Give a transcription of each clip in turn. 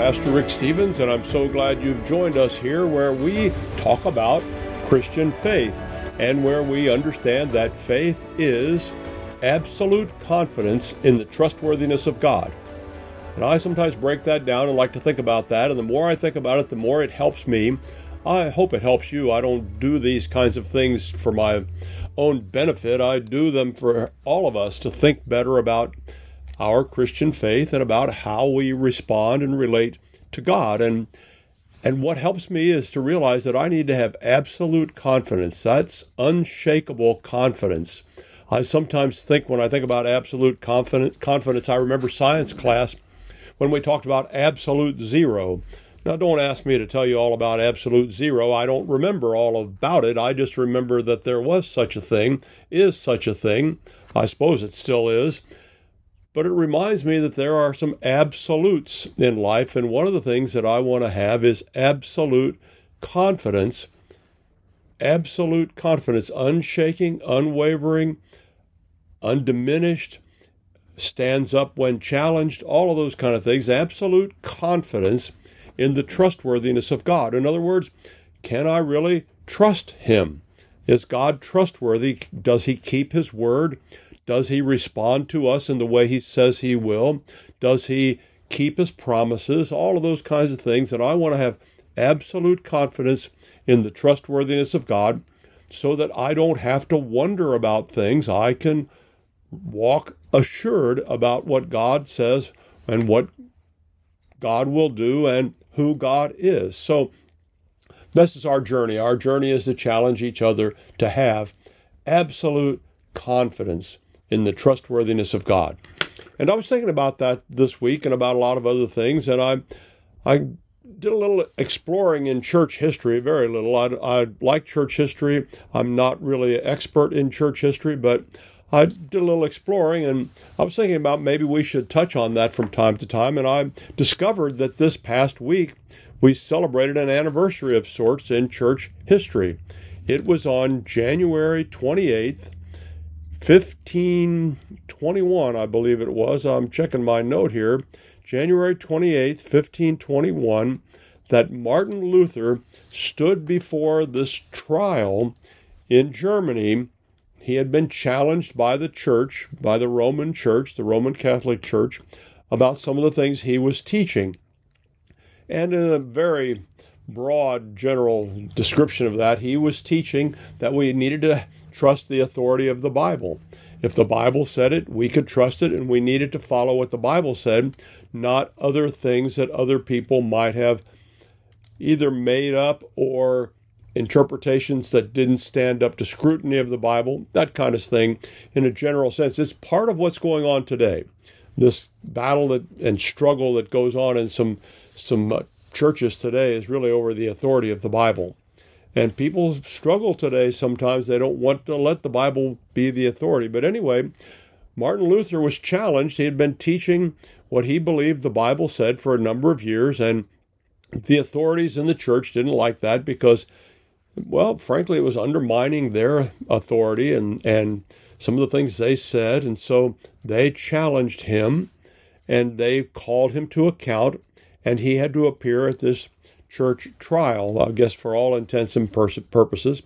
Pastor Rick Stevens, and I'm so glad you've joined us here where we talk about Christian faith and where we understand that faith is absolute confidence in the trustworthiness of God. And I sometimes break that down and like to think about that, and the more I think about it, the more it helps me. I hope it helps you. I don't do these kinds of things for my own benefit, I do them for all of us to think better about our Christian faith and about how we respond and relate to God. And and what helps me is to realize that I need to have absolute confidence. That's unshakable confidence. I sometimes think when I think about absolute confidence, I remember science class when we talked about absolute zero. Now, don't ask me to tell you all about absolute zero. I don't remember all about it. I just remember that there was such a thing, is such a thing. I suppose it still is but it reminds me that there are some absolutes in life. And one of the things that I want to have is absolute confidence. Absolute confidence, unshaking, unwavering, undiminished, stands up when challenged, all of those kind of things. Absolute confidence in the trustworthiness of God. In other words, can I really trust Him? Is God trustworthy? Does He keep His word? Does he respond to us in the way he says he will? Does he keep his promises? All of those kinds of things. And I want to have absolute confidence in the trustworthiness of God so that I don't have to wonder about things. I can walk assured about what God says and what God will do and who God is. So, this is our journey. Our journey is to challenge each other to have absolute confidence in the trustworthiness of God. And I was thinking about that this week and about a lot of other things, and I, I did a little exploring in church history, very little. I, I like church history. I'm not really an expert in church history, but I did a little exploring, and I was thinking about maybe we should touch on that from time to time. And I discovered that this past week we celebrated an anniversary of sorts in church history. It was on January 28th, 1521, I believe it was. I'm checking my note here. January 28th, 1521, that Martin Luther stood before this trial in Germany. He had been challenged by the church, by the Roman church, the Roman Catholic Church, about some of the things he was teaching. And in a very broad general description of that, he was teaching that we needed to trust the authority of the Bible. If the Bible said it, we could trust it, and we needed to follow what the Bible said, not other things that other people might have either made up or interpretations that didn't stand up to scrutiny of the Bible, that kind of thing, in a general sense. It's part of what's going on today. This battle that, and struggle that goes on in some some uh, churches today is really over the authority of the Bible. And people struggle today sometimes. They don't want to let the Bible be the authority. But anyway, Martin Luther was challenged. He had been teaching what he believed the Bible said for a number of years, and the authorities in the church didn't like that because, well, frankly, it was undermining their authority and, and some of the things they said. And so they challenged him and they called him to account, and he had to appear at this church trial, I guess for all intents and purposes,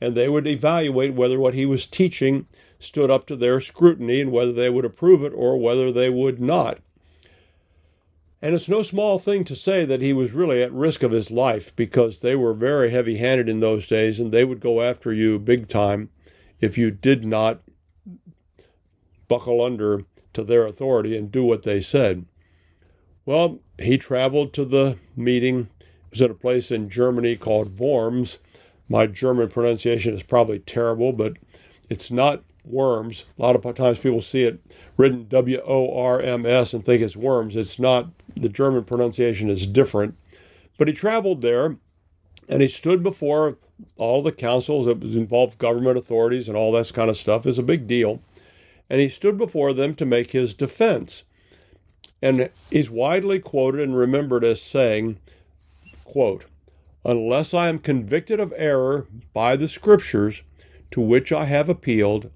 and they would evaluate whether what he was teaching stood up to their scrutiny and whether they would approve it or whether they would not. And it's no small thing to say that he was really at risk of his life because they were very heavy handed in those days and they would go after you big time if you did not buckle under to their authority and do what they said. Well, he traveled to the meeting was at a place in Germany called Worms. My German pronunciation is probably terrible, but it's not worms. A lot of times people see it written W O R M S and think it's worms. It's not. The German pronunciation is different. But he traveled there and he stood before all the councils that involved government authorities and all that kind of stuff. is a big deal. And he stood before them to make his defense. And he's widely quoted and remembered as saying, quote, Unless I am convicted of error by the Scriptures to which I have appealed,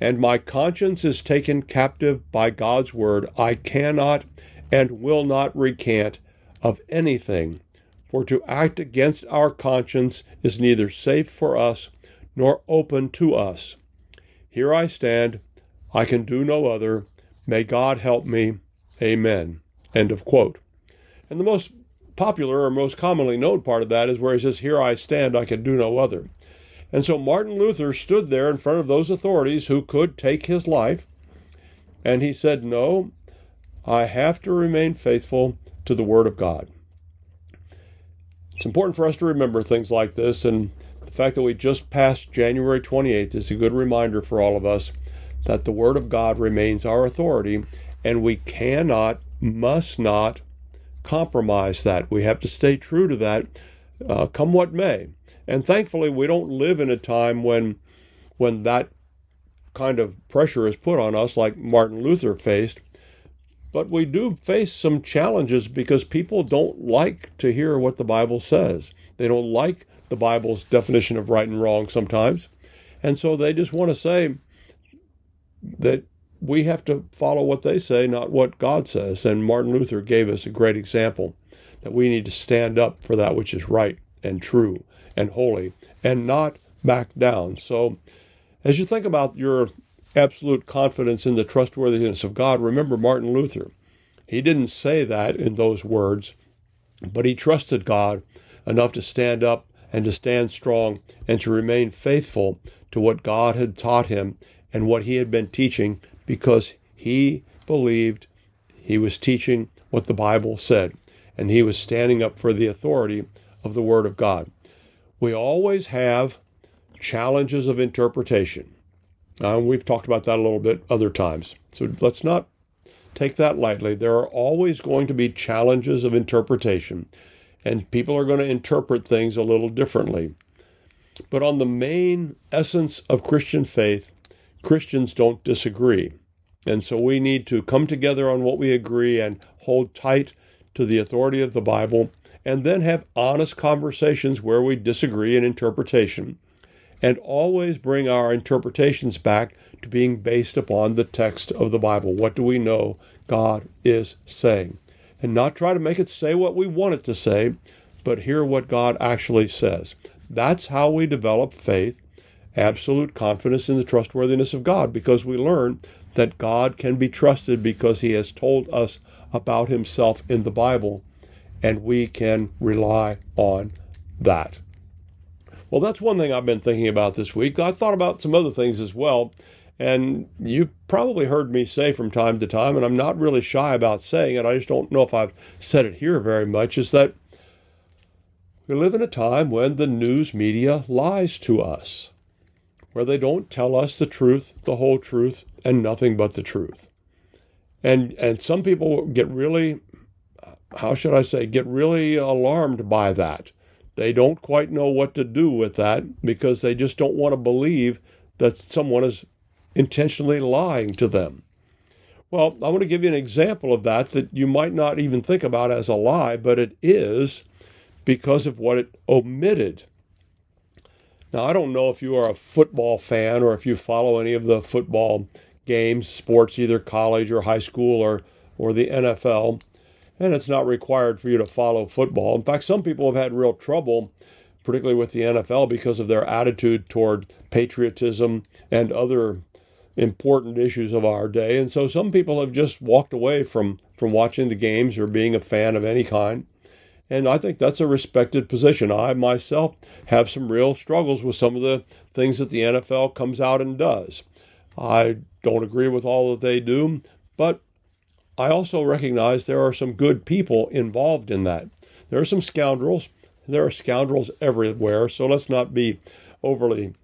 and my conscience is taken captive by God's word, I cannot and will not recant of anything, for to act against our conscience is neither safe for us nor open to us. Here I stand, I can do no other. May God help me. Amen. End of quote. And the most popular or most commonly known part of that is where he says, Here I stand, I can do no other. And so Martin Luther stood there in front of those authorities who could take his life, and he said, No, I have to remain faithful to the Word of God. It's important for us to remember things like this, and the fact that we just passed January 28th is a good reminder for all of us that the Word of God remains our authority, and we cannot, must not compromise that. We have to stay true to that, uh, come what may. And thankfully, we don't live in a time when, when that kind of pressure is put on us, like Martin Luther faced. But we do face some challenges because people don't like to hear what the Bible says. They don't like the Bible's definition of right and wrong sometimes. And so they just want to say that we have to follow what they say, not what God says. And Martin Luther gave us a great example that we need to stand up for that which is right and true and holy and not back down. So, as you think about your absolute confidence in the trustworthiness of God, remember Martin Luther. He didn't say that in those words, but he trusted God enough to stand up and to stand strong and to remain faithful to what God had taught him and what he had been teaching because he believed he was teaching what the Bible said and he was standing up for the authority of the Word of God. We always have challenges of interpretation. Uh, we've talked about that a little bit other times. So let's not take that lightly. There are always going to be challenges of interpretation, and people are going to interpret things a little differently. But on the main essence of Christian faith, Christians don't disagree. And so we need to come together on what we agree and hold tight to the authority of the Bible, and then have honest conversations where we disagree in interpretation and always bring our interpretations back to being based upon the text of the Bible. What do we know God is saying? And not try to make it say what we want it to say, but hear what God actually says. That's how we develop faith, absolute confidence in the trustworthiness of God, because we learn that God can be trusted because he has told us about himself in the Bible, and we can rely on that. Well, that's one thing I've been thinking about this week. I thought about some other things as well. And you've probably heard me say from time to time, and I'm not really shy about saying it, I just don't know if I've said it here very much, is that we live in a time when the news media lies to us, where they don't tell us the truth, the whole truth, and nothing but the truth. And and some people get really how should I say, get really alarmed by that. They don't quite know what to do with that because they just don't want to believe that someone is intentionally lying to them. Well, I want to give you an example of that that you might not even think about as a lie, but it is because of what it omitted. Now, I don't know if you are a football fan or if you follow any of the football games, sports, either college or high school or, or the NFL and it's not required for you to follow football. In fact, some people have had real trouble, particularly with the NFL, because of their attitude toward patriotism and other important issues of our day. And so some people have just walked away from, from watching the games or being a fan of any kind. And I think that's a respected position. I myself have some real struggles with some of the things that the NFL comes out and does. I don't agree with all that they do, but I also recognize there are some good people involved in that. There are some scoundrels. There are scoundrels everywhere, so let's not be overly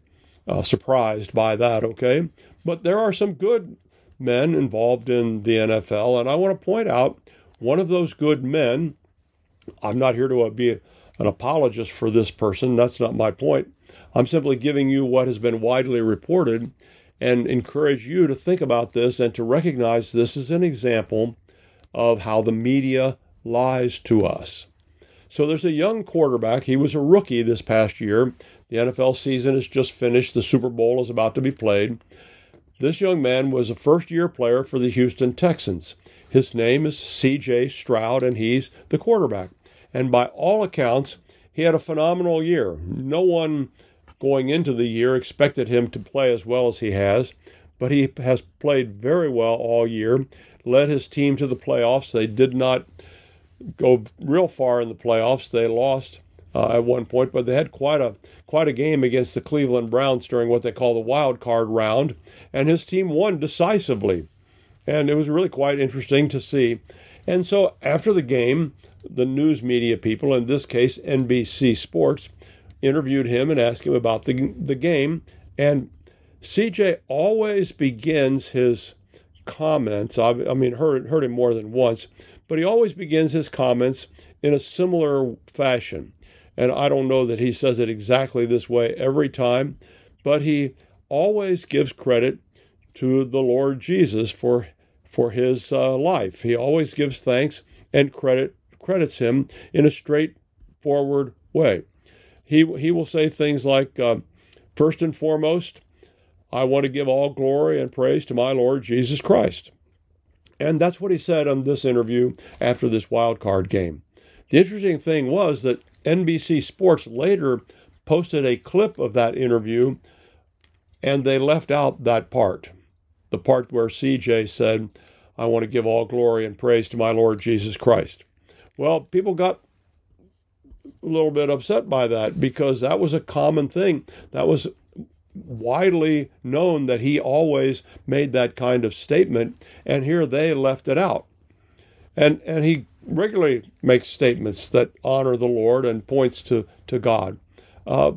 uh, surprised by that, okay? But there are some good men involved in the NFL, and I want to point out one of those good men. I'm not here to uh, be an apologist for this person, that's not my point. I'm simply giving you what has been widely reported and encourage you to think about this and to recognize this is an example of how the media lies to us. So there's a young quarterback. He was a rookie this past year. The NFL season is just finished, the Super Bowl is about to be played. This young man was a first year player for the Houston Texans. His name is C.J. Stroud, and he's the quarterback. And by all accounts, he had a phenomenal year. No one going into the year expected him to play as well as he has, but he has played very well all year, led his team to the playoffs. They did not go real far in the playoffs. They lost uh, at one point, but they had quite a quite a game against the Cleveland Browns during what they call the wild card round, and his team won decisively. And it was really quite interesting to see. And so after the game, the news media people, in this case NBC Sports, interviewed him and asked him about the, the game. And CJ always begins his comments. I, I mean, heard, heard him more than once, but he always begins his comments in a similar fashion. And I don't know that he says it exactly this way every time, but he always gives credit to the Lord Jesus for for his uh, life. He always gives thanks and credit credits him in a straightforward way. He he will say things like, uh, first and foremost, I want to give all glory and praise to my Lord Jesus Christ. And that's what he said on this interview after this wild card game. The interesting thing was that NBC Sports later posted a clip of that interview and they left out that part the part where CJ said, I want to give all glory and praise to my Lord Jesus Christ. Well, people got a little bit upset by that because that was a common thing. That was widely known that he always made that kind of statement, and here they left it out. And and he regularly makes statements that honor the Lord and points to to God. Uh,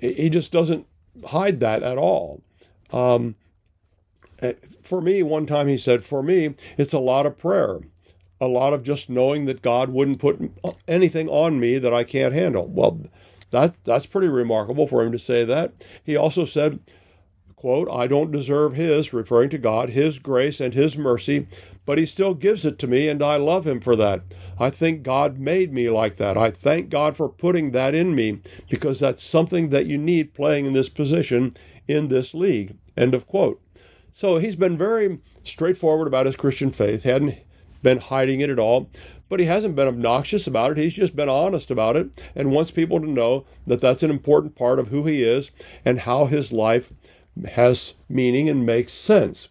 he just doesn't hide that at all. Um, Uh, for me, one time he said, for me, it's a lot of prayer, a lot of just knowing that God wouldn't put anything on me that I can't handle. Well, that that's pretty remarkable for him to say that. He also said, quote, I don't deserve his, referring to God, his grace and his mercy, but he still gives it to me and I love him for that. I think God made me like that. I thank God for putting that in me because that's something that you need playing in this position in this league. End of quote. So he's been very straightforward about his Christian faith, hadn't been hiding it at all, but he hasn't been obnoxious about it. He's just been honest about it and wants people to know that that's an important part of who he is and how his life has meaning and makes sense.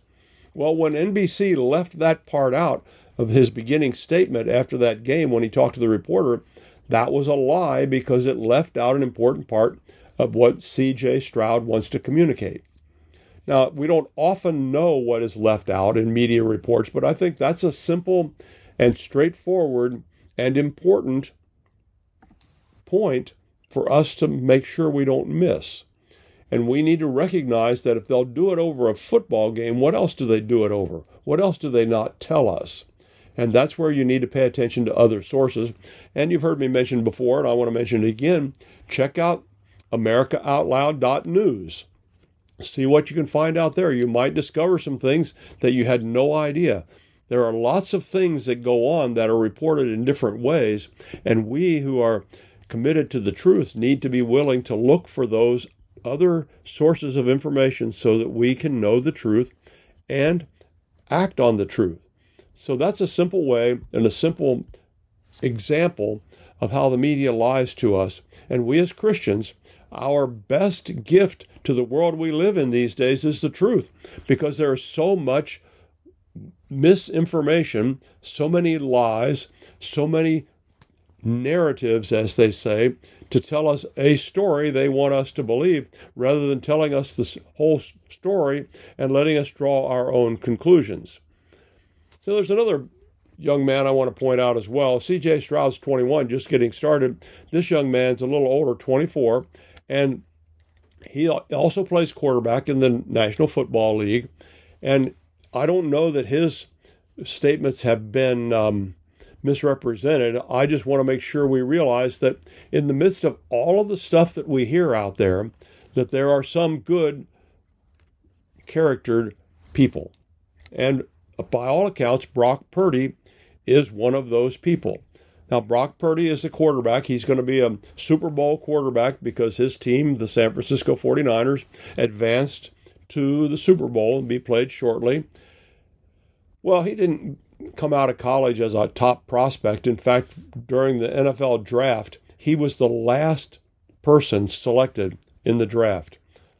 Well, when NBC left that part out of his beginning statement after that game when he talked to the reporter, that was a lie because it left out an important part of what CJ Stroud wants to communicate. Now, we don't often know what is left out in media reports, but I think that's a simple and straightforward and important point for us to make sure we don't miss. And we need to recognize that if they'll do it over a football game, what else do they do it over? What else do they not tell us? And that's where you need to pay attention to other sources. And you've heard me mention before, and I want to mention it again check out AmericaOutloud.news. See what you can find out there. You might discover some things that you had no idea. There are lots of things that go on that are reported in different ways, and we who are committed to the truth need to be willing to look for those other sources of information so that we can know the truth and act on the truth. So that's a simple way and a simple example of how the media lies to us. And we as Christians, our best gift to the world we live in these days is the truth because there is so much misinformation, so many lies, so many narratives, as they say, to tell us a story they want us to believe rather than telling us the whole story and letting us draw our own conclusions. So there's another young man I want to point out as well. CJ Stroud's 21, just getting started. This young man's a little older, 24, and he also plays quarterback in the National Football League. And I don't know that his statements have been um, misrepresented. I just want to make sure we realize that in the midst of all of the stuff that we hear out there, that there are some good charactered people. And by all accounts, Brock Purdy is one of those people. Now, Brock Purdy is the quarterback. He's going to be a Super Bowl quarterback because his team, the San Francisco 49ers, advanced to the Super Bowl and be played shortly. Well, he didn't come out of college as a top prospect. In fact, during the NFL draft, he was the last person selected in the draft.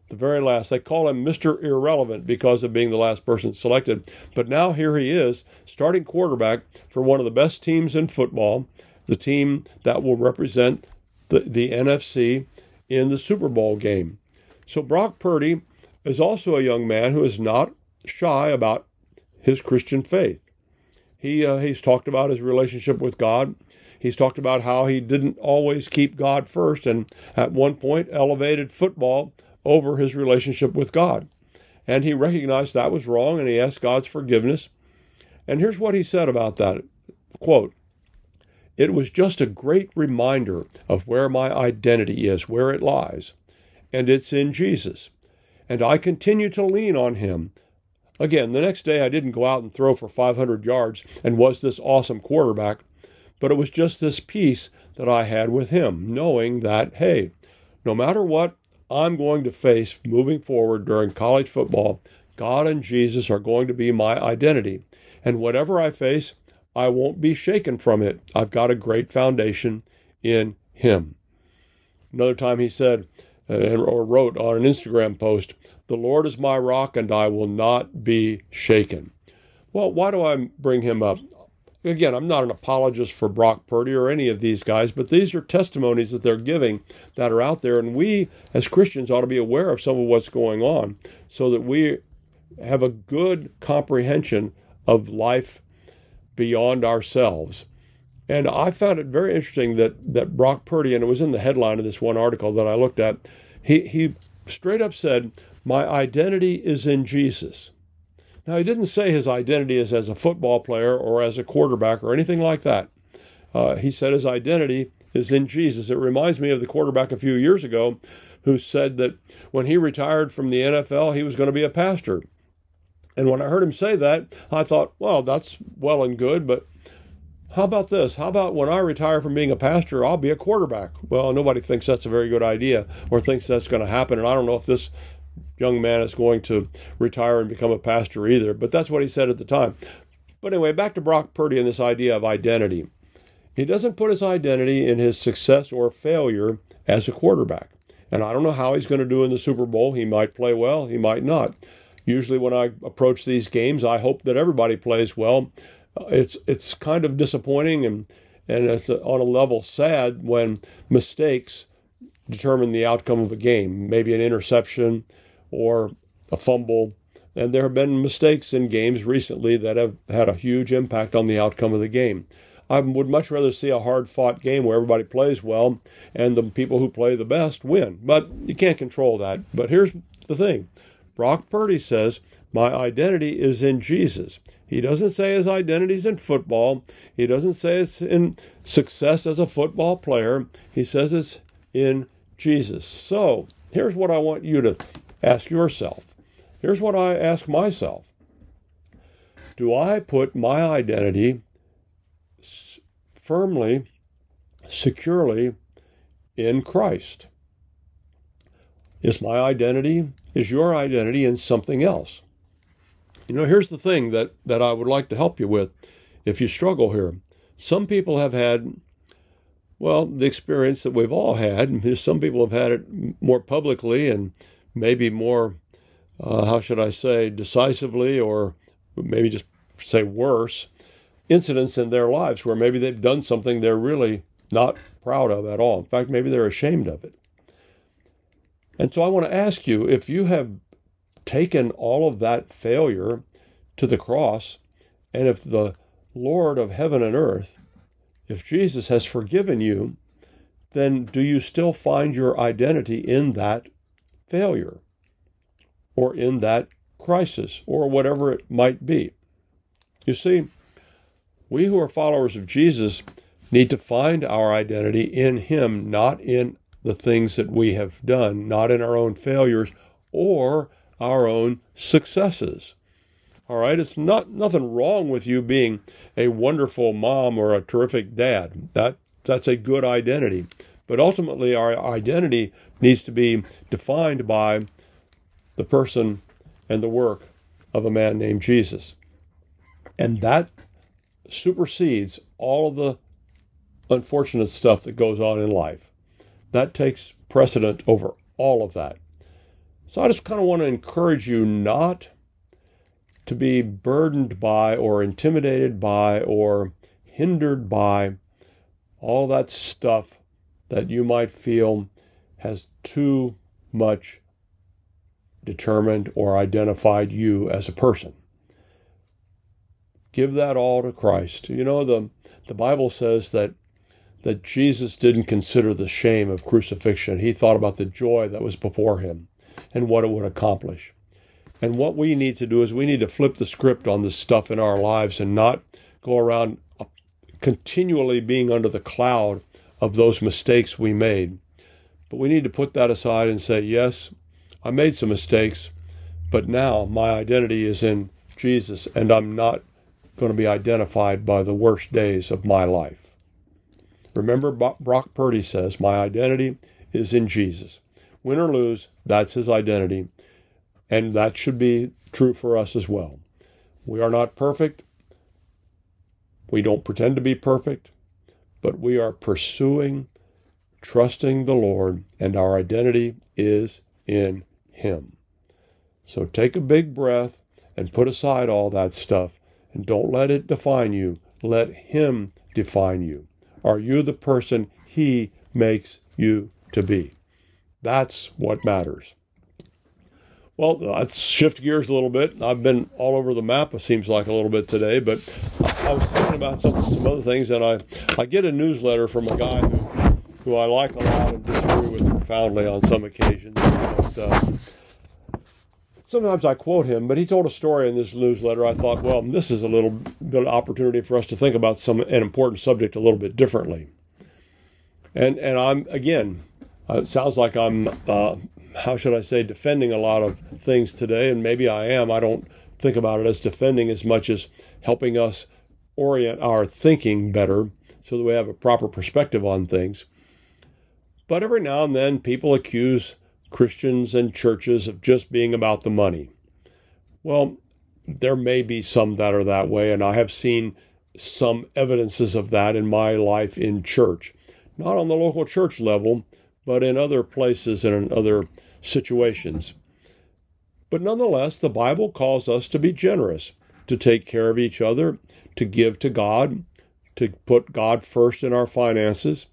The very last. They call him Mr. Irrelevant because of being the last person selected. But now here he is, starting quarterback for one of the best teams in football, the team that will represent the, the NFC in the Super Bowl game. So Brock Purdy is also a young man who is not shy about his Christian faith. He uh, he's talked about his relationship with God. He's talked about how he didn't always keep God first, and at one point elevated football over his relationship with God. And he recognized that was wrong, and he asked God's forgiveness. And here's what he said about that quote, It was just a great reminder of where my identity is, where it lies, and it's in Jesus. And I continue to lean on him Again, the next day I didn't go out and throw for 500 yards and was this awesome quarterback, but it was just this peace that I had with him, knowing that, hey, no matter what I'm going to face moving forward during college football, God and Jesus are going to be my identity. And whatever I face, I won't be shaken from it. I've got a great foundation in Him. Another time he said, uh, or wrote on an Instagram post, the Lord is my rock, and I will not be shaken. Well, why do I bring him up? Again, I'm not an apologist for Brock Purdy or any of these guys, but these are testimonies that they're giving that are out there, and we as Christians ought to be aware of some of what's going on so that we have a good comprehension of life beyond ourselves. And I found it very interesting that that Brock Purdy, and it was in the headline of this one article that I looked at, he he straight up said, my identity is in Jesus. Now, he didn't say his identity is as a football player or as a quarterback or anything like that. Uh, he said his identity is in Jesus. It reminds me of the quarterback a few years ago who said that when he retired from the NFL, he was going to be a pastor. And when I heard him say that, I thought, well, that's well and good, but how about this? How about when I retire from being a pastor, I'll be a quarterback? Well, nobody thinks that's a very good idea or thinks that's going to happen. And I don't know if this young man is going to retire and become a pastor either, but that's what he said at the time. But anyway, back to Brock Purdy and this idea of identity. He doesn't put his identity in his success or failure as a quarterback. And I don't know how he's going to do in the Super Bowl. He might play well, he might not. Usually, when I approach these games, I hope that everybody plays well. It's it's kind of disappointing and and it's on a level sad when mistakes determine the outcome of a game. Maybe an interception, or a fumble. And there have been mistakes in games recently that have had a huge impact on the outcome of the game. I would much rather see a hard fought game where everybody plays well and the people who play the best win. But you can't control that. But here's the thing Brock Purdy says, My identity is in Jesus. He doesn't say his identity is in football. He doesn't say it's in success as a football player. He says it's in Jesus. So here's what I want you to Ask yourself. Here's what I ask myself Do I put my identity firmly, securely in Christ? Is my identity, is your identity in something else? You know, here's the thing that, that I would like to help you with if you struggle here. Some people have had, well, the experience that we've all had. Some people have had it more publicly and maybe more, uh, how should I say, decisively, or maybe just say worse, incidents in their lives where maybe they've done something they're really not proud of at all. In fact, maybe they're ashamed of it. And so I want to ask you if you have taken all of that failure to the cross, and if the Lord of heaven and earth, if Jesus has forgiven you, then do you still find your identity in that failure or in that crisis or whatever it might be. You see, we who are followers of Jesus need to find our identity in Him, not in the things that we have done, not in our own failures or our own successes. All right, it's not nothing wrong with you being a wonderful mom or a terrific dad. That that's a good identity. But ultimately, our identity needs to be defined by the person and the work of a man named Jesus. And that supersedes all of the unfortunate stuff that goes on in life. That takes precedent over all of that. So I just kind of want to encourage you not to be burdened by or intimidated by or hindered by all that stuff that you might feel has too much determined or identified you as a person. Give that all to Christ. You know, the, the Bible says that that Jesus didn't consider the shame of crucifixion. He thought about the joy that was before him and what it would accomplish. And what we need to do is we need to flip the script on this stuff in our lives and not go around continually being under the cloud of those mistakes we made. But we need to put that aside and say, yes, I made some mistakes, but now my identity is in Jesus and I'm not going to be identified by the worst days of my life. Remember, Brock Purdy says, My identity is in Jesus. Win or lose, that's his identity. And that should be true for us as well. We are not perfect. We don't pretend to be perfect, but we are pursuing, trusting the Lord, and our identity is in Him. So take a big breath and put aside all that stuff and don't let it define you. Let Him define you. Are you the person He makes you to be? That's what matters. Well, let's shift gears a little bit. I've been all over the map, it seems like a little bit today, but I was thinking about some, some other things, and I, I get a newsletter from a guy who, who I like a lot and disagree with profoundly on some occasions. But, uh, sometimes I quote him, but he told a story in this newsletter. I thought, well, this is a little bit of opportunity for us to think about some an important subject a little bit differently. And and I'm again, uh, it sounds like I'm uh, how should I say defending a lot of things today, and maybe I am. I don't think about it as defending as much as helping us orient our thinking better so that we have a proper perspective on things. But every now and then, people accuse Christians and churches of just being about the money. Well, there may be some that are that way, and I have seen some evidences of that in my life in church. Not on the local church level, but in other places and in other situations. But nonetheless, the Bible calls us to be generous, to take care of each other, to give to God, to put God first in our finances.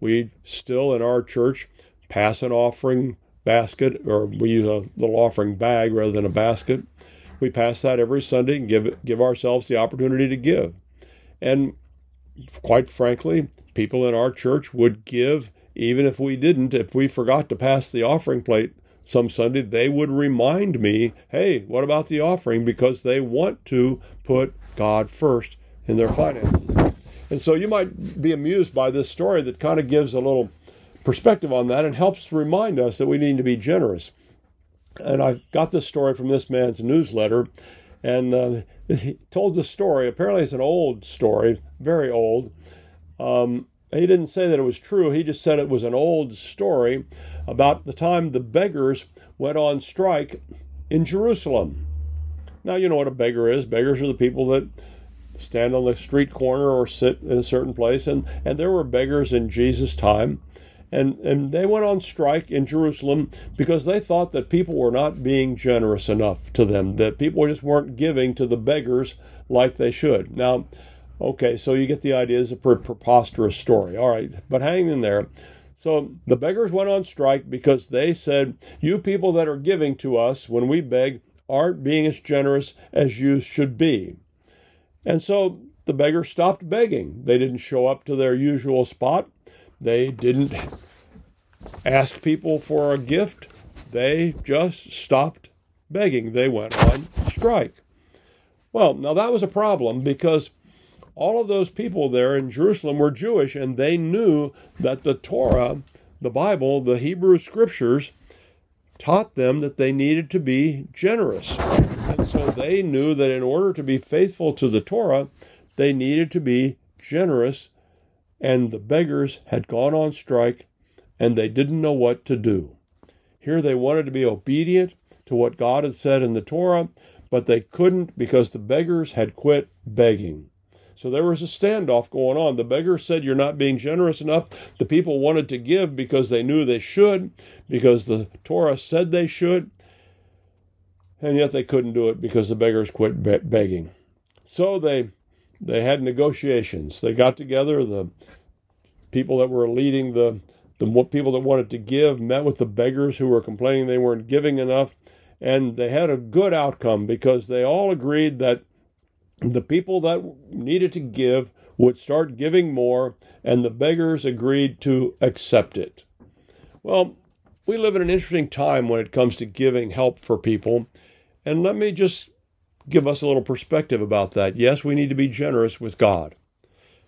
We still in our church pass an offering basket, or we use a little offering bag rather than a basket. We pass that every Sunday and give give ourselves the opportunity to give. And quite frankly, people in our church would give even if we didn't. If we forgot to pass the offering plate some Sunday, they would remind me, "Hey, what about the offering?" Because they want to put God first in their finances. And so you might be amused by this story that kind of gives a little perspective on that and helps remind us that we need to be generous. And I got this story from this man's newsletter, and uh, he told the story. Apparently, it's an old story, very old. Um, he didn't say that it was true, he just said it was an old story about the time the beggars went on strike in Jerusalem. Now, you know what a beggar is. Beggars are the people that stand on the street corner or sit in a certain place, and, and there were beggars in Jesus' time and, and they went on strike in Jerusalem because they thought that people were not being generous enough to them, that people just weren't giving to the beggars like they should. Now, okay, so you get the idea. It's a preposterous story. All right, but hang in there. So the beggars went on strike because they said, You people that are giving to us when we beg aren't being as generous as you should be. And so the beggars stopped begging. They didn't show up to their usual spot. They didn't ask people for a gift. They just stopped begging. They went on strike. Well, now that was a problem because all of those people there in Jerusalem were Jewish and they knew that the Torah, the Bible, the Hebrew scriptures taught them that they needed to be generous. They knew that in order to be faithful to the Torah, they needed to be generous and the beggars had gone on strike and they didn't know what to do. Here they wanted to be obedient to what God had said in the Torah, but they couldn't because the beggars had quit begging. So there was a standoff going on. The beggar said, You're not being generous enough. The people wanted to give because they knew they should, because the Torah said they should, and yet they couldn't do it because the beggars quit be- begging. So they they had negotiations. They got together. The people that were leading the the people that wanted to give met with the beggars who were complaining they weren't giving enough, and they had a good outcome because they all agreed that the people that needed to give would start giving more, and the beggars agreed to accept it. Well, we live in an interesting time when it comes to giving help for people, and let me just give us a little perspective about that. Yes, we need to be generous with God,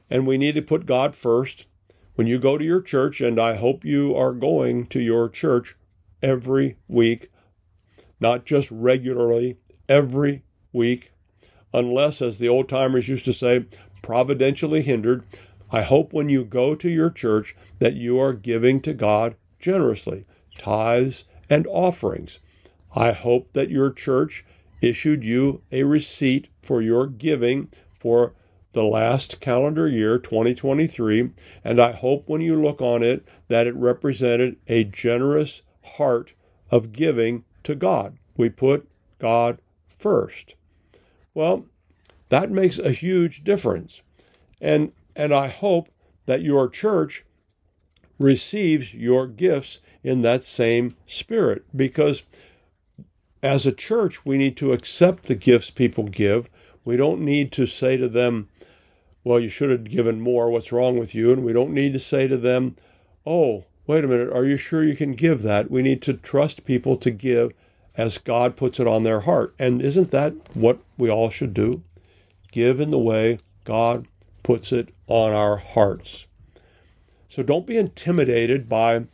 and we need to put God first. When you go to your church, and I hope you are going to your church every week, not just regularly, every week, unless, as the old timers used to say, providentially hindered. I hope when you go to your church that you are giving to God generously, tithes and offerings. I hope that your church issued you a receipt for your giving for the last calendar year, 2023, and I hope when you look on it that it represented a generous heart of giving to God. We put God first. Well, that makes a huge difference. And and I hope that your church receives your gifts in that same spirit because as a church we need to accept the gifts people give. We don't need to say to them, well, you should have given more. What's wrong with you? And we don't need to say to them, oh, wait a minute, are you sure you can give that? We need to trust people to give as God puts it on their heart. And isn't that what we all should do? Give in the way God puts it on our hearts. So don't be intimidated by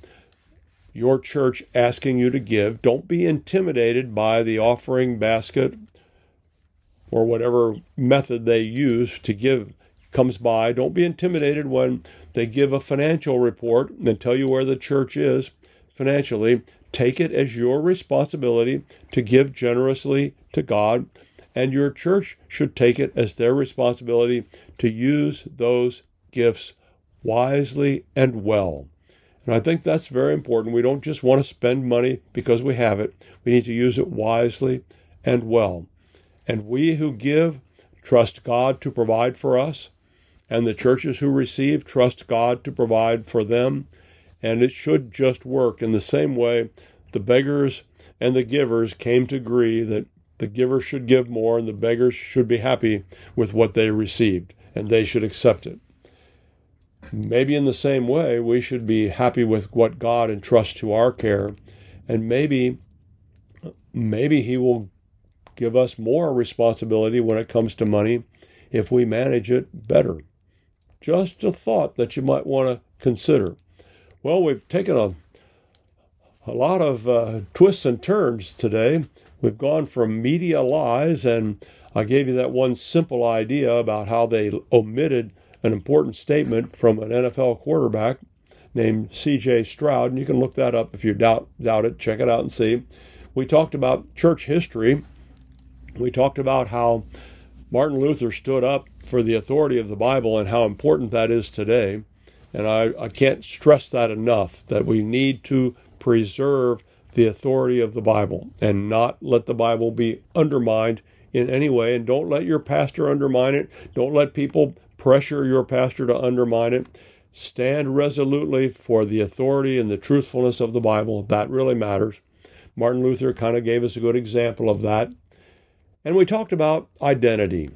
your church asking you to give. Don't be intimidated by the offering basket or whatever method they use to give comes by. Don't be intimidated when they give a financial report and tell you where the church is financially. Take it as your responsibility to give generously to God, and your church should take it as their responsibility to use those gifts wisely and well. And I think that's very important. We don't just want to spend money because we have it, we need to use it wisely and well. And we who give trust God to provide for us, and the churches who receive trust God to provide for them and it should just work in the same way the beggars and the givers came to agree that the giver should give more and the beggars should be happy with what they received and they should accept it. Maybe in the same way, we should be happy with what God entrusts to our care, and maybe, maybe He will give us more responsibility when it comes to money if we manage it better. Just a thought that you might want to consider. Well, we've taken a a lot of uh, twists and turns today. We've gone from media lies, and I gave you that one simple idea about how they omitted an important statement from an NFL quarterback named C.J. Stroud, and you can look that up if you doubt doubt it. Check it out and see. We talked about church history. We talked about how Martin Luther stood up for the authority of the Bible and how important that is today. And I, I can't stress that enough that we need to preserve the authority of the Bible and not let the Bible be undermined in any way. And don't let your pastor undermine it. Don't let people pressure your pastor to undermine it. Stand resolutely for the authority and the truthfulness of the Bible. That really matters. Martin Luther kind of gave us a good example of that. And we talked about identity.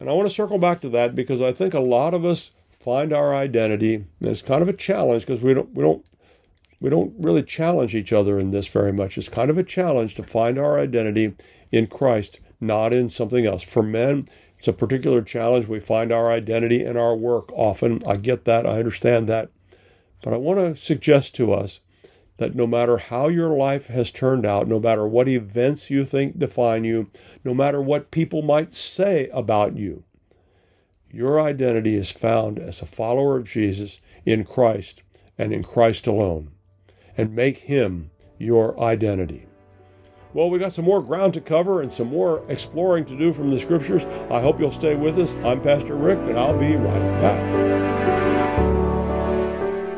And I want to circle back to that because I think a lot of us find our identity. And it's kind of a challenge because we don't we don't we don't really challenge each other in this very much. It's kind of a challenge to find our identity in Christ, not in something else. For men, it's a particular challenge. We find our identity in our work often. I get that. I understand that. But I want to suggest to us that no matter how your life has turned out, no matter what events you think define you, no matter what people might say about you, your identity is found as a follower of Jesus in Christ and in Christ alone, and make Him your identity. Well, we got some more ground to cover and some more exploring to do from the scriptures. I hope you'll stay with us. I'm Pastor Rick, and I'll be right back.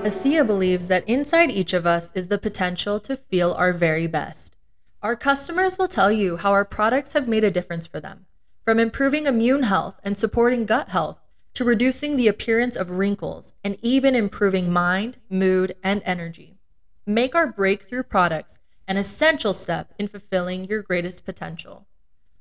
ASEA believes that inside each of us is the potential to feel our very best. Our customers will tell you how our products have made a difference for them, from improving immune health and supporting gut health to reducing the appearance of wrinkles and even improving mind, mood, and energy. Make our breakthrough products an essential step in fulfilling your greatest potential.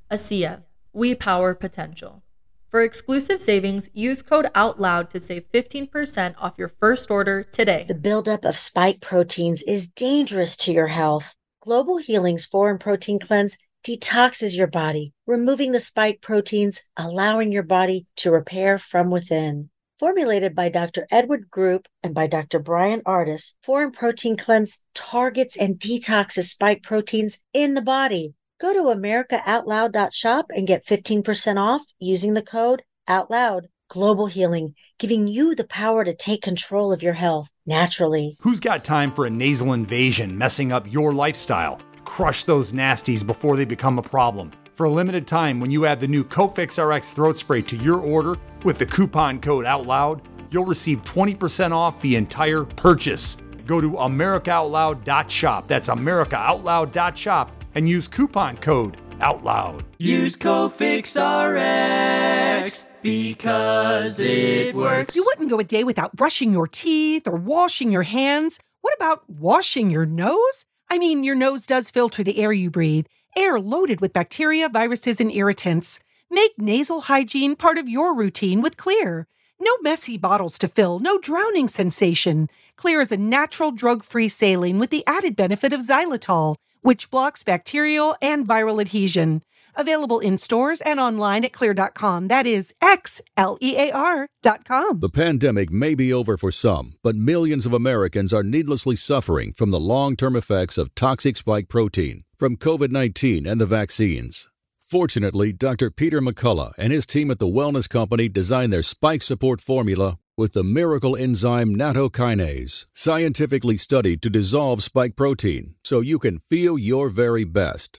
ASEA, we power potential. For exclusive savings, use code OUTLOUD to save 15% off your first order today. The buildup of spike proteins is dangerous to your health. Global Healing's Foreign Protein Cleanse detoxes your body, removing the spike proteins, allowing your body to repair from within. Formulated by Dr. Edward Group and by Dr. Bryan Ardis, Foreign Protein Cleanse targets and detoxes spike proteins in the body. Go to AmericaOutloud.shop and get 15% off using the code OUTLOUD. Global Healing, giving you the power to take control of your health naturally. Who's got time for a nasal invasion messing up your lifestyle? Crush those nasties before they become a problem. For a limited time, when you add the new Cofix RX throat spray to your order with the coupon code OUTLOUD, you'll receive 20% off the entire purchase. Go to AmericaOutloud.shop. That's AmericaOutloud.shop and use coupon code OUTLOUD. Use Cofix RX because it works. You wouldn't go a day without brushing your teeth or washing your hands. What about washing your nose? I mean, your nose does filter the air you breathe, air loaded with bacteria, viruses, and irritants. Make nasal hygiene part of your routine with Xlear. No messy bottles to fill, no drowning sensation. Xlear is a natural drug free saline with the added benefit of xylitol, which blocks bacterial and viral adhesion. Available in stores and online at xlear.com. That is X L E A R.com. The pandemic may be over for some, but millions of Americans are needlessly suffering from the long term effects of toxic spike protein from COVID 19 and the vaccines. Fortunately, Dr. Peter McCullough and his team at the Wellness Company designed their spike support formula with the miracle enzyme nattokinase, scientifically studied to dissolve spike protein so you can feel your very best.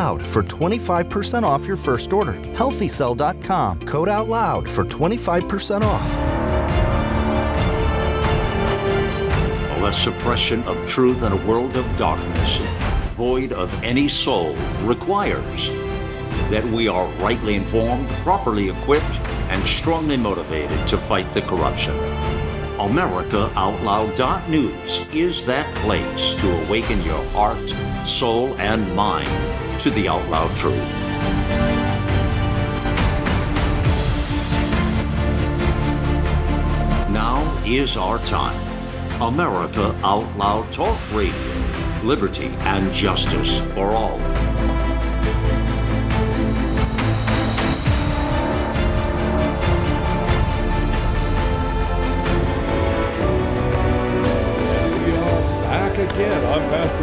for 25% off your first order. Healthycell.com, code OUTLOUD for 25% off. The suppression of truth in a world of darkness, void of any soul, requires that we are rightly informed, properly equipped, and strongly motivated to fight the corruption. AmericaOutloud.news is that place to awaken your heart, soul, and mind to the out loud truth. Now is our time. America Out Loud Talk Radio. Liberty and justice for all.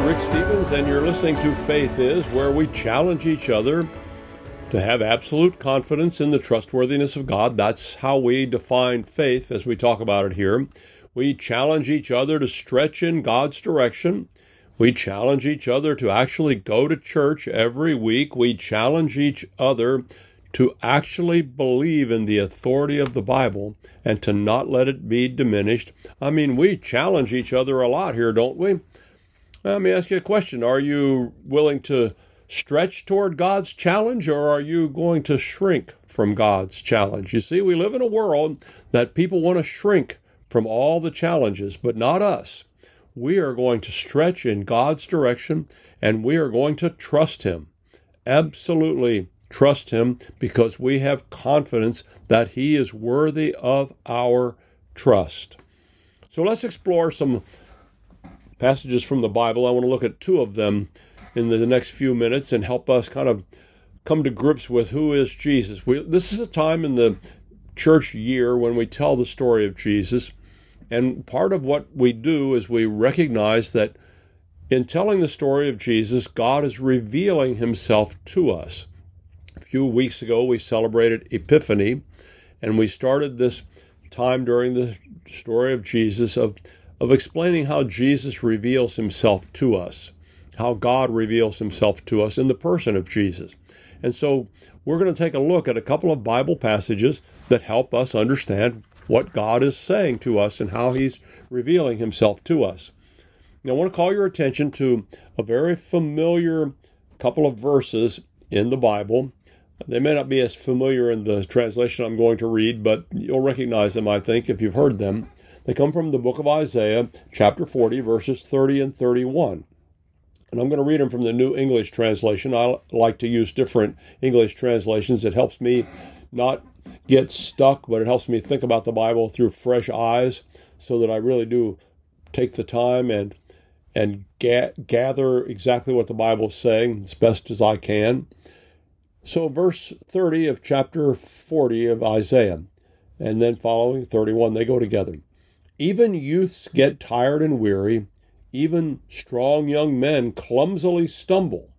Rick Stevens, and you're listening to Faith Is, where we challenge each other to have absolute confidence in the trustworthiness of God. That's how we define faith as we talk about it here. We challenge each other to stretch in God's direction. We challenge each other to actually go to church every week. We challenge each other to actually believe in the authority of the Bible and to not let it be diminished. I mean, we challenge each other a lot here, don't we? Let me ask you a question. Are you willing to stretch toward God's challenge or are you going to shrink from God's challenge? You see, we live in a world that people want to shrink from all the challenges, but not us. We are going to stretch in God's direction and we are going to trust Him. Absolutely trust Him because we have confidence that He is worthy of our trust. So let's explore some passages from the Bible. I want to look at two of them in the next few minutes and help us kind of come to grips with who is Jesus. We, this is a time in the church year when we tell the story of Jesus. And part of what we do is we recognize that in telling the story of Jesus, God is revealing himself to us. A few weeks ago, we celebrated Epiphany, and we started this time during the story of Jesus of, of explaining how Jesus reveals himself to us, how God reveals himself to us in the person of Jesus. And so we're going to take a look at a couple of Bible passages that help us understand what God is saying to us and how He's revealing Himself to us. Now, I want to call your attention to a very familiar couple of verses in the Bible. They may not be as familiar in the translation I'm going to read, but you'll recognize them, I think, if you've heard them. They come from the book of Isaiah, chapter 40, verses 30 and 31. And I'm going to read them from the New English translation. I like to use different English translations. It helps me not get stuck, but it helps me think about the Bible through fresh eyes so that I really do take the time and and ga- gather exactly what the Bible is saying as best as I can. So, verse 30 of chapter 40 of Isaiah, and then following 31, they go together. Even youths get tired and weary, even strong young men clumsily stumble.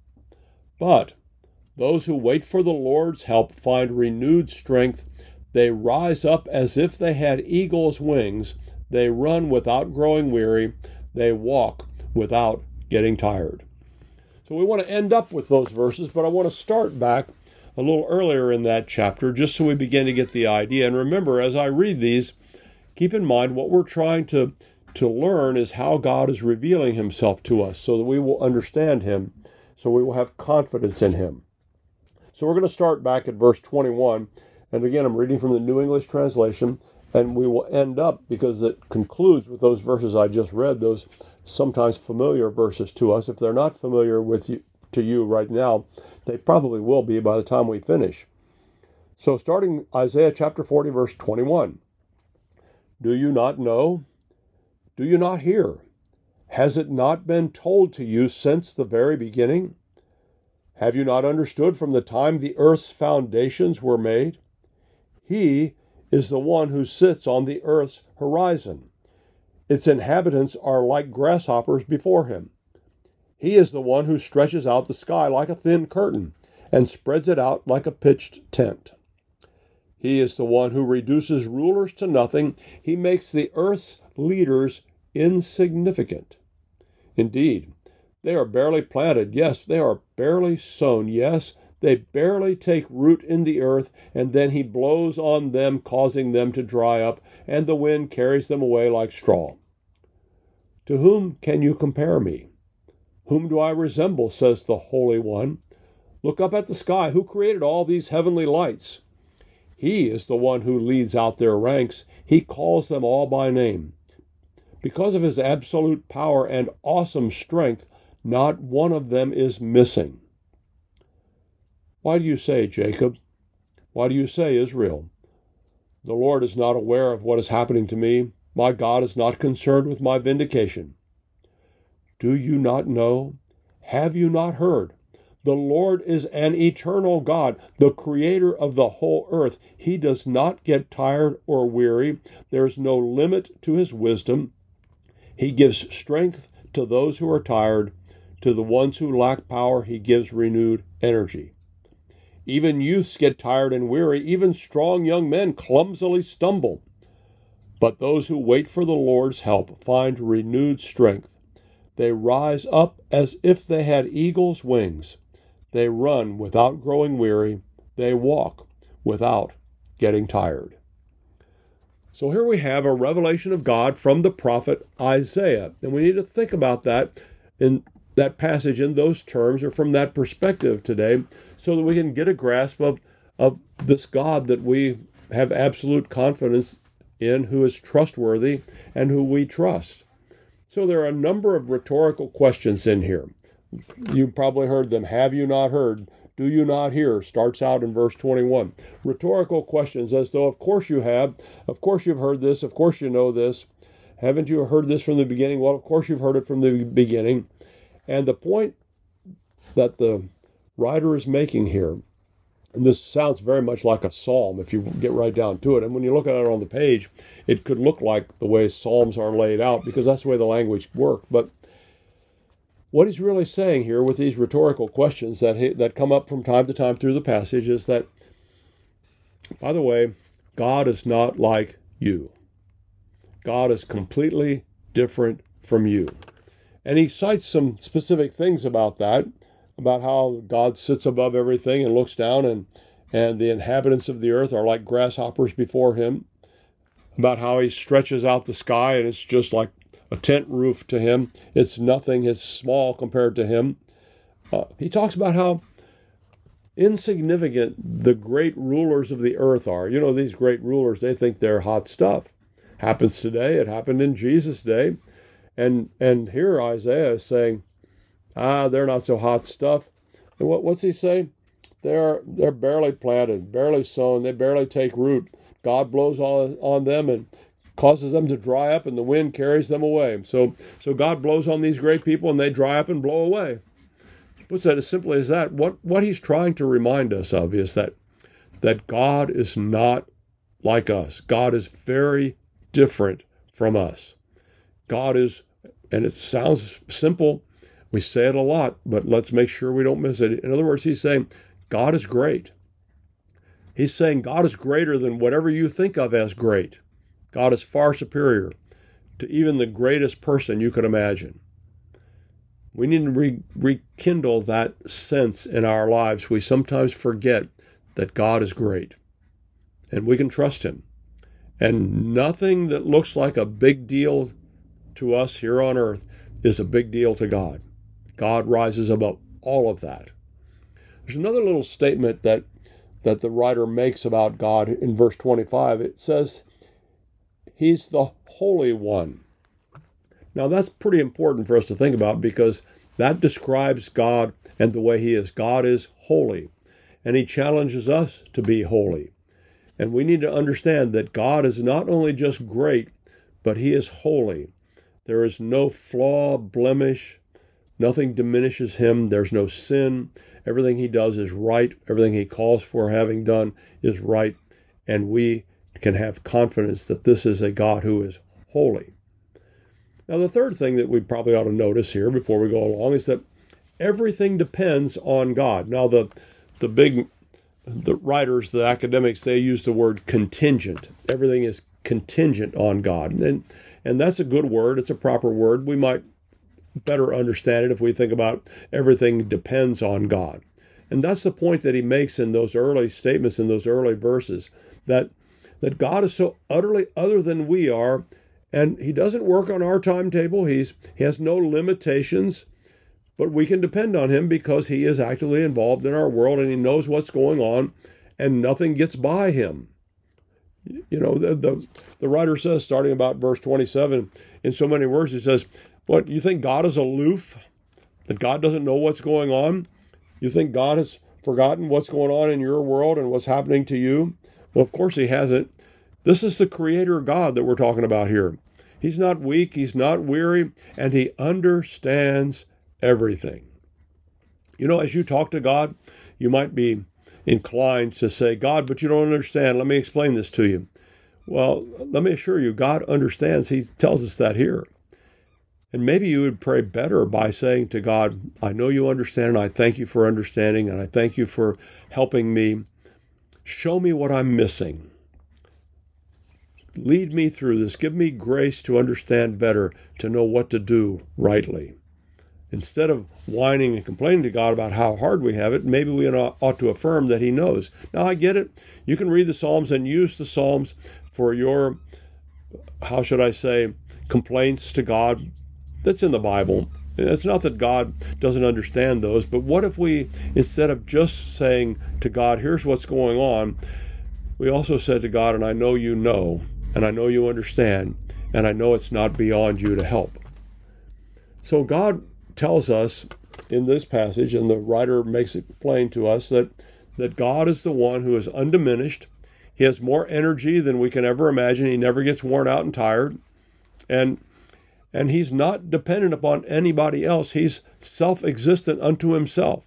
But those who wait for the Lord's help find renewed strength. They rise up as if they had eagle's wings. They run without growing weary. They walk without getting tired. So we want to end up with those verses, but I want to start back a little earlier in that chapter just so we begin to get the idea. And remember, as I read these, keep in mind what we're trying to to learn is how God is revealing himself to us so that we will understand him, so we will have confidence in him. So we're going to start back at verse 21. And again, I'm reading from the New English translation, and we will end up because it concludes with those verses I just read, those sometimes familiar verses to us. If they're not familiar with you, to you right now, they probably will be by the time we finish. So, starting Isaiah chapter 40, verse 21. Do you not know? Do you not hear? Has it not been told to you since the very beginning? Have you not understood from the time the earth's foundations were made? He is the one who sits on the earth's horizon. Its inhabitants are like grasshoppers before him. He is the one who stretches out the sky like a thin curtain and spreads it out like a pitched tent. He is the one who reduces rulers to nothing. He makes the earth's leaders insignificant. Indeed, they are barely planted. Yes, they are barely sown. Yes, they barely take root in the earth, and then he blows on them, causing them to dry up, and the wind carries them away like straw. To whom can you compare me? Whom do I resemble? says the Holy One. Look up at the sky. Who created all these heavenly lights? He is the one who leads out their ranks. He calls them all by name. Because of his absolute power and awesome strength, not one of them is missing. Why do you say, Jacob? Why do you say, Israel? The Lord is not aware of what is happening to me. My God is not concerned with my vindication. Do you not know? Have you not heard? The Lord is an eternal God, the creator of the whole earth. He does not get tired or weary. There is no limit to his wisdom. He gives strength to those who are tired. To the ones who lack power, he gives renewed energy. Even youths get tired and weary. Even strong young men clumsily stumble. But those who wait for the Lord's help find renewed strength. They rise up as if they had eagle's wings. They run without growing weary. They walk without getting tired. So here we have a revelation of God from the prophet Isaiah. And we need to think about that in that passage in those terms or from that perspective today so that we can get a grasp of, of this God that we have absolute confidence in, who is trustworthy and who we trust. So there are a number of rhetorical questions in here. You probably heard them. Have you not heard? Do you not hear? Starts out in verse 21. Rhetorical questions, as though, of course you have. Of course you've heard this. Of course you know this. Haven't you heard this from the beginning? Well, of course you've heard it from the beginning. And the point that the writer is making here, and this sounds very much like a psalm if you get right down to it. And when you look at it on the page, it could look like the way psalms are laid out because that's the way the language worked. But what he's really saying here with these rhetorical questions that he, that come up from time to time through the passage is that, by the way, God is not like you. God is completely different from you. And he cites some specific things about that, about how God sits above everything and looks down, and, and the inhabitants of the earth are like grasshoppers before him, about how he stretches out the sky and it's just like a tent roof to him. It's nothing, it's small compared to him. Uh, he talks about how insignificant the great rulers of the earth are. You know, these great rulers, they think they're hot stuff. Happens today, it happened in Jesus' day. And and here Isaiah is saying, ah, they're not so hot stuff. And what, what's he say? They're they're barely planted, barely sown, they barely take root. God blows on, on them and causes them to dry up and the wind carries them away. So, so God blows on these great people and they dry up and blow away. Puts that as simply as that. What, what he's trying to remind us of is that, that God is not like us. God is very different from us. God is, and it sounds simple. We say it a lot, but let's make sure we don't miss it. In other words, he's saying God is great. He's saying God is greater than whatever you think of as great. God is far superior to even the greatest person you could imagine. We need to re- rekindle that sense in our lives. We sometimes forget that God is great and we can trust Him. And nothing that looks like a big deal to us here on earth is a big deal to God. God rises above all of that. There's another little statement that that the writer makes about God in verse 25. It says He's the Holy One. Now, that's pretty important for us to think about because that describes God and the way He is. God is holy, and He challenges us to be holy. And we need to understand that God is not only just great, but He is holy. There is no flaw, blemish, nothing diminishes Him, there's no sin. Everything He does is right, everything He calls for having done is right, and we can have confidence that this is a God who is holy. Now, the third thing that we probably ought to notice here before we go along is that everything depends on God. Now, the the big the writers, the academics, they use the word contingent. Everything is contingent on God, and and that's a good word. It's a proper word. We might better understand it if we think about everything depends on God. And that's the point that he makes in those early statements in those early verses that that God is so utterly other than we are, and He doesn't work on our timetable. He's He has no limitations, but we can depend on Him because He is actively involved in our world and He knows what's going on, and nothing gets by Him. You know, the the, the writer says, starting about verse 27, in so many words, he says, What, you think God is aloof? That God doesn't know what's going on? You think God has forgotten what's going on in your world and what's happening to you? Well, of course he hasn't. This is the creator God that we're talking about here. He's not weak, he's not weary, and he understands everything. You know, as you talk to God, you might be inclined to say, God, but you don't understand. Let me explain this to you. Well, let me assure you, God understands. He tells us that here. And maybe you would pray better by saying to God, I know you understand, and I thank you for understanding, and I thank you for helping me Show me what I'm missing. Lead me through this. Give me grace to understand better, to know what to do rightly. Instead of whining and complaining to God about how hard we have it, maybe we ought to affirm that He knows. Now, I get it. You can read the Psalms and use the Psalms for your, how should I say, complaints to God. That's in the Bible. It's not that God doesn't understand those, but what if we, instead of just saying to God, here's what's going on, we also said to God, and I know you know, and I know you understand, and I know it's not beyond you to help. So God tells us in this passage, and the writer makes it plain to us that, that God is the one who is undiminished. He has more energy than we can ever imagine. He never gets worn out and tired. And and he's not dependent upon anybody else. He's self existent unto himself.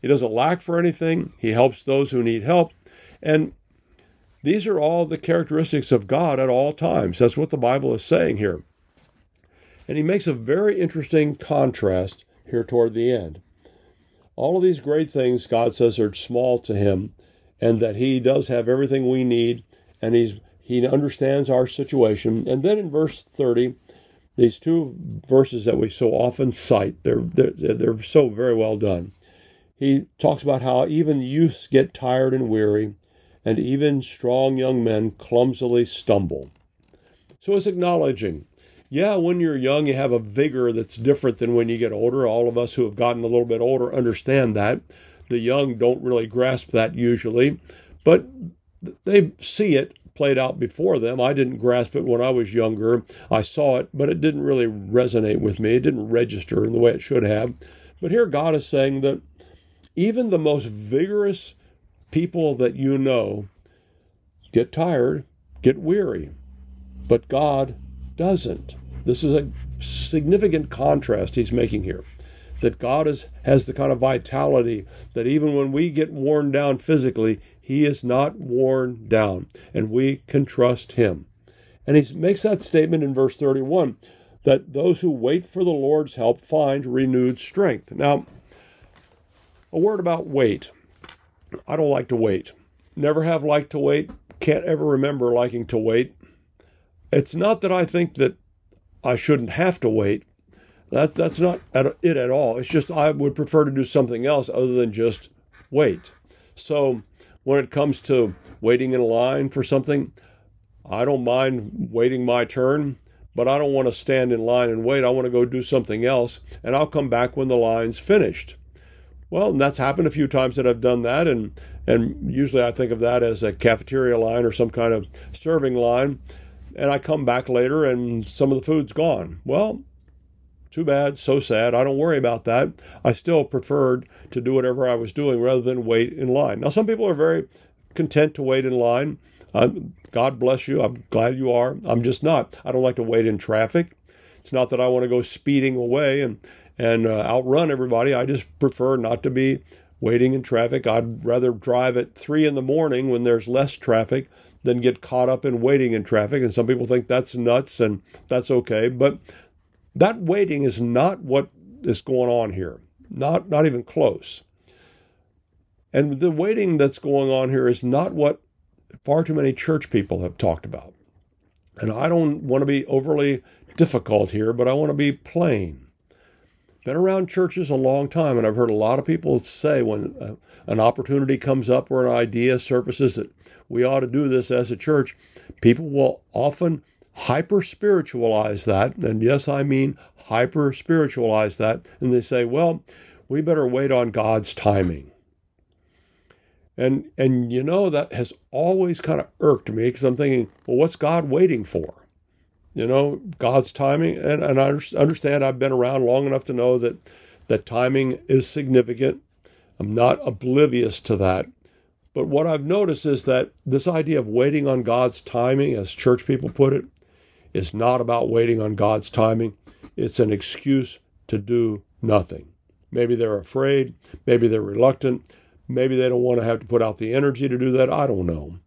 He doesn't lack for anything, he helps those who need help. And these are all the characteristics of God at all times. That's what the Bible is saying here. And he makes a very interesting contrast here toward the end. All of these great things God says are small to him, and that he does have everything we need, and he's he understands our situation. And then in verse 30, these two verses that we so often cite, they're, they're, they're so very well done. He talks about how even youths get tired and weary, and even strong young men clumsily stumble. So it's acknowledging, yeah, when you're young, you have a vigor that's different than when you get older. All of us who have gotten a little bit older understand that. The young don't really grasp that usually, but they see it played out before them. I didn't grasp it when I was younger. I saw it, but it didn't really resonate with me. It didn't register in the way it should have. But here God is saying that even the most vigorous people that you know get tired, get weary, but God doesn't. This is a significant contrast he's making here. That God is, has the kind of vitality that even when we get worn down physically, he is not worn down, and we can trust him. And he makes that statement in verse 31 that those who wait for the Lord's help find renewed strength. Now, a word about wait. I don't like to wait. Never have liked to wait. Can't ever remember liking to wait. It's not that I think that I shouldn't have to wait. That that's not it at all. It's just I would prefer to do something else other than just wait. So when it comes to waiting in line for something, I don't mind waiting my turn, but I don't want to stand in line and wait. I want to go do something else, and I'll come back when the line's finished. Well, that's happened a few times that I've done that, and and usually I think of that as a cafeteria line or some kind of serving line, and I come back later and some of the food's gone. Well, too bad, so sad. I don't worry about that. I still preferred to do whatever I was doing rather than wait in line. Now, some people are very content to wait in line. Uh, God bless you. I'm glad you are. I'm just not. I don't like to wait in traffic. It's not that I want to go speeding away and and uh, outrun everybody. I just prefer not to be waiting in traffic. I'd rather drive at three in the morning when there's less traffic than get caught up in waiting in traffic. And some people think that's nuts, and that's okay. But that waiting is not what is going on here, not, not even close. And the waiting that's going on here is not what far too many church people have talked about. And I don't want to be overly difficult here, but I want to be plain. Been around churches a long time, and I've heard a lot of people say when uh, an opportunity comes up or an idea surfaces that we ought to do this as a church, people will often hyper spiritualize that. And yes, I mean hyper spiritualize that. And they say, well, we better wait on God's timing. And, and you know, that has always kind of irked me because I'm thinking, well, what's God waiting for? You know, God's timing. And, and I understand I've been around long enough to know that, that timing is significant. I'm not oblivious to that. But what I've noticed is that this idea of waiting on God's timing, as church people put it, is not about waiting on God's timing. It's an excuse to do nothing. Maybe they're afraid, maybe they're reluctant, maybe they don't want to have to put out the energy to do that. I don't know.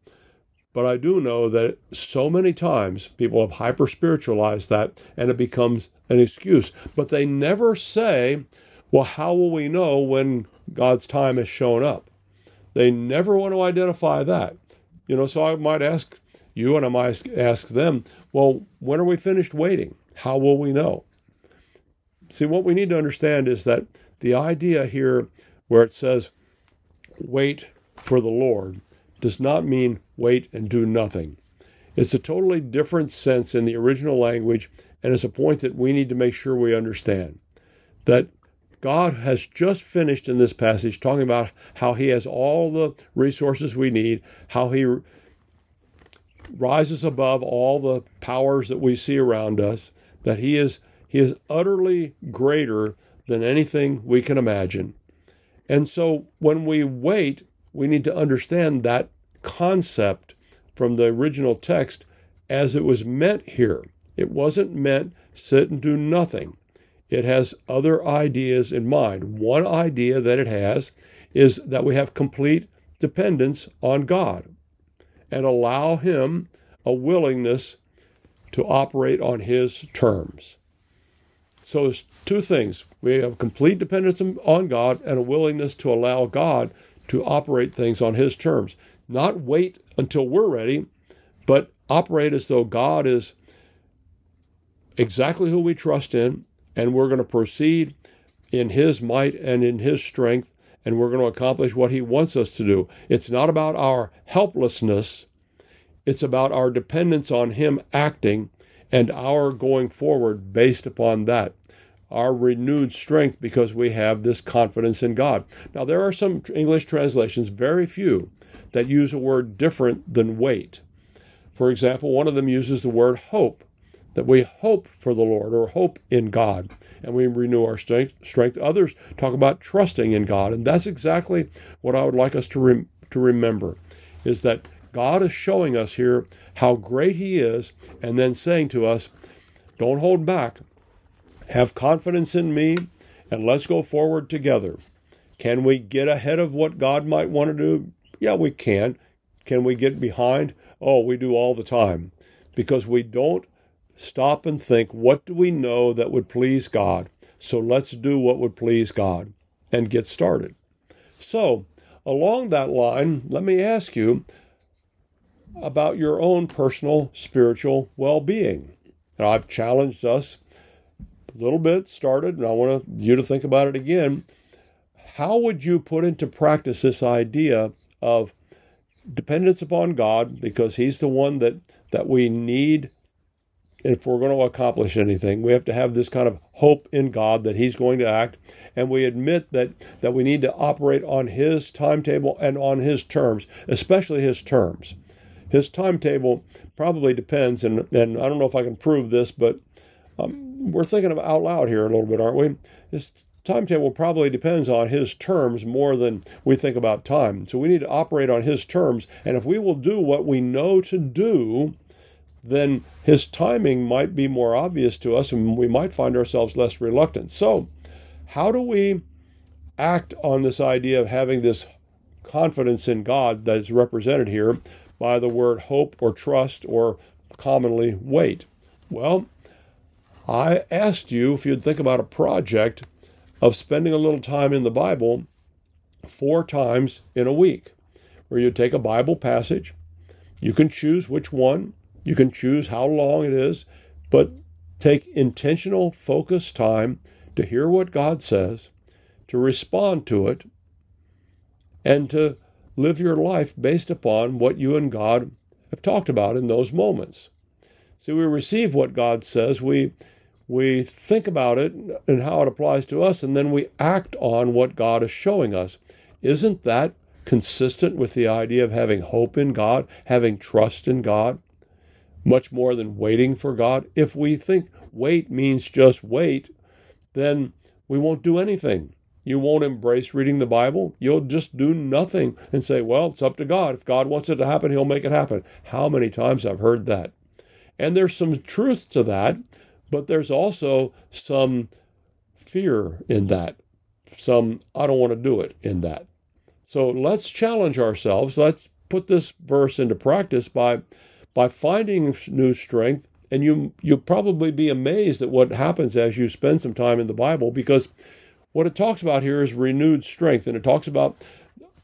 But I do know that so many times people have hyper spiritualized that and it becomes an excuse. But they never say, well, how will we know when God's time has shown up? They never want to identify that. You know, so I might ask you and I might ask them, well, when are we finished waiting? How will we know? See, what we need to understand is that the idea here where it says, wait for the Lord, does not mean wait and do nothing. It's a totally different sense in the original language, and it's a point that we need to make sure we understand. That God has just finished in this passage talking about how He has all the resources we need, how He rises above all the powers that we see around us, that he is he is utterly greater than anything we can imagine. And so when we wait, we need to understand that concept from the original text as it was meant here. It wasn't meant sit and do nothing. It has other ideas in mind. One idea that it has is that we have complete dependence on God and allow Him a willingness to operate on His terms. So there's two things. We have complete dependence on God and a willingness to allow God to operate things on His terms. Not wait until we're ready, but operate as though God is exactly who we trust in, and we're going to proceed in His might and in His strength, and we're going to accomplish what He wants us to do. It's not about our helplessness, it's about our dependence on Him acting and our going forward based upon that. Our renewed strength because we have this confidence in God. Now, there are some English translations, very few, that use a word different than wait. For example, one of them uses the word hope, that we hope for the Lord or hope in God and we renew our strength. strength. Others talk about trusting in God, and that's exactly what I would like us to, to remember is that God is showing us here how great He is and then saying to us, don't hold back. Have confidence in me and let's go forward together. Can we get ahead of what God might want to do? Yeah, we can. Can we get behind? Oh, we do all the time because we don't stop and think what do we know that would please God? So let's do what would please God and get started. So, along that line, let me ask you about your own personal spiritual well being. And I've challenged us a little bit, started, and I want you to think about it again. How would you put into practice this idea of dependence upon God because He's the one that, that we need if we're going to accomplish anything. We have to have this kind of hope in God that He's going to act, and we admit that that we need to operate on His timetable and on His terms, especially His terms. His timetable probably depends, and and I don't know if I can prove this, but um, we're thinking of out loud here a little bit, aren't we? His timetable probably depends on His terms more than we think about time. So we need to operate on His terms, and if we will do what we know to do then his timing might be more obvious to us and we might find ourselves less reluctant. So, how do we act on this idea of having this confidence in God that is represented here by the word hope or trust or commonly wait? Well, I asked you if you'd think about a project of spending a little time in the Bible four times in a week, where you take a Bible passage. You can choose which one you can choose how long it is, but take intentional, focused time to hear what God says, to respond to it, and to live your life based upon what you and God have talked about in those moments. See, we receive what God says, we we think about it and how it applies to us, and then we act on what God is showing us. Isn't that consistent with the idea of having hope in God, having trust in God? much more than waiting for God. If we think wait means just wait, then we won't do anything. You won't embrace reading the Bible. You'll just do nothing and say, well, it's up to God. If God wants it to happen, He'll make it happen. How many times I've heard that? And there's some truth to that, but there's also some fear in that, some I don't want to do it in that. So let's challenge ourselves. Let's put this verse into practice by by finding new strength, and you you'll probably be amazed at what happens as you spend some time in the Bible because what it talks about here is renewed strength, and it talks about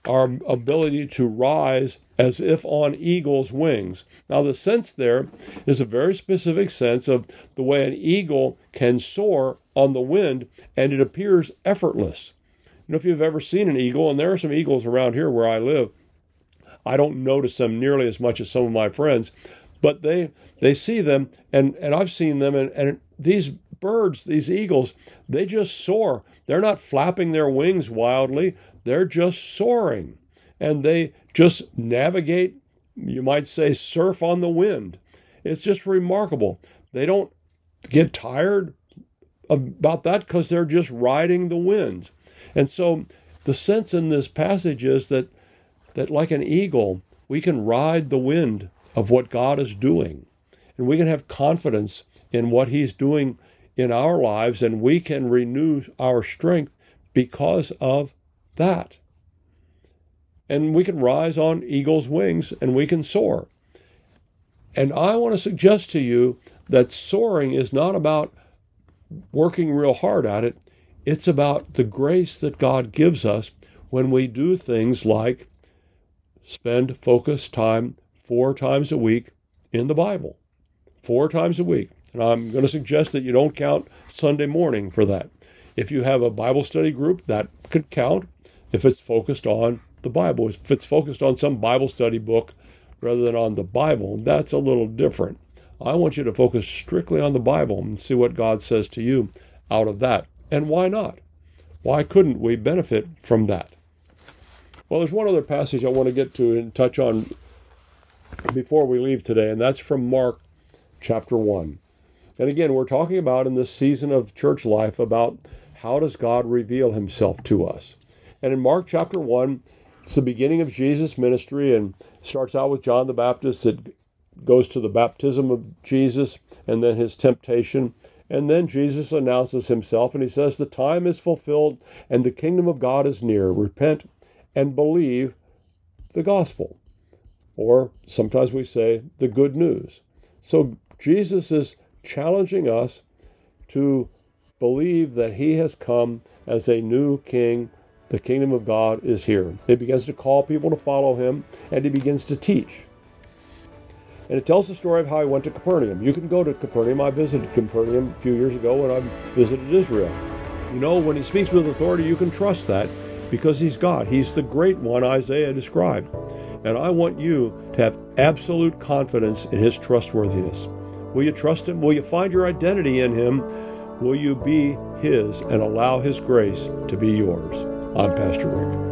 our ability to rise as if on eagle's wings. Now, the sense there is a very specific sense of the way an eagle can soar on the wind, and it appears effortless. You know, if you've ever seen an eagle, and there are some eagles around here where I live, I don't notice them nearly as much as some of my friends, but they they see them and and I've seen them and, and these birds, these eagles, they just soar. They're not flapping their wings wildly. They're just soaring. And they just navigate, you might say surf on the wind. It's just remarkable. They don't get tired about that because they're just riding the wind. And so the sense in this passage is that that, like an eagle, we can ride the wind of what God is doing. And we can have confidence in what He's doing in our lives, and we can renew our strength because of that. And we can rise on eagle's wings and we can soar. And I want to suggest to you that soaring is not about working real hard at it, it's about the grace that God gives us when we do things like spend focused time four times a week in the Bible. Four times a week. And I'm going to suggest that you don't count Sunday morning for that. If you have a Bible study group, that could count if it's focused on the Bible. If it's focused on some Bible study book rather than on the Bible, that's a little different. I want you to focus strictly on the Bible and see what God says to you out of that. And why not? Why couldn't we benefit from that? Well, there's one other passage I want to get to and touch on before we leave today, and that's from Mark chapter 1. And again, we're talking about in this season of church life about how does God reveal himself to us. And in Mark chapter 1, it's the beginning of Jesus' ministry and starts out with John the Baptist that goes to the baptism of Jesus and then his temptation. And then Jesus announces himself and he says, The time is fulfilled and the kingdom of God is near. Repent and believe the gospel. Or sometimes we say the good news. So Jesus is challenging us to believe that he has come as a new king. The kingdom of God is here. He begins to call people to follow him and he begins to teach. And it tells the story of how he went to Capernaum. You can go to Capernaum. I visited Capernaum a few years ago when I visited Israel. You know, when he speaks with authority, you can trust that because he's God. He's the great one Isaiah described. And I want you to have absolute confidence in his trustworthiness. Will you trust him? Will you find your identity in him? Will you be his and allow his grace to be yours? I'm Pastor Rick.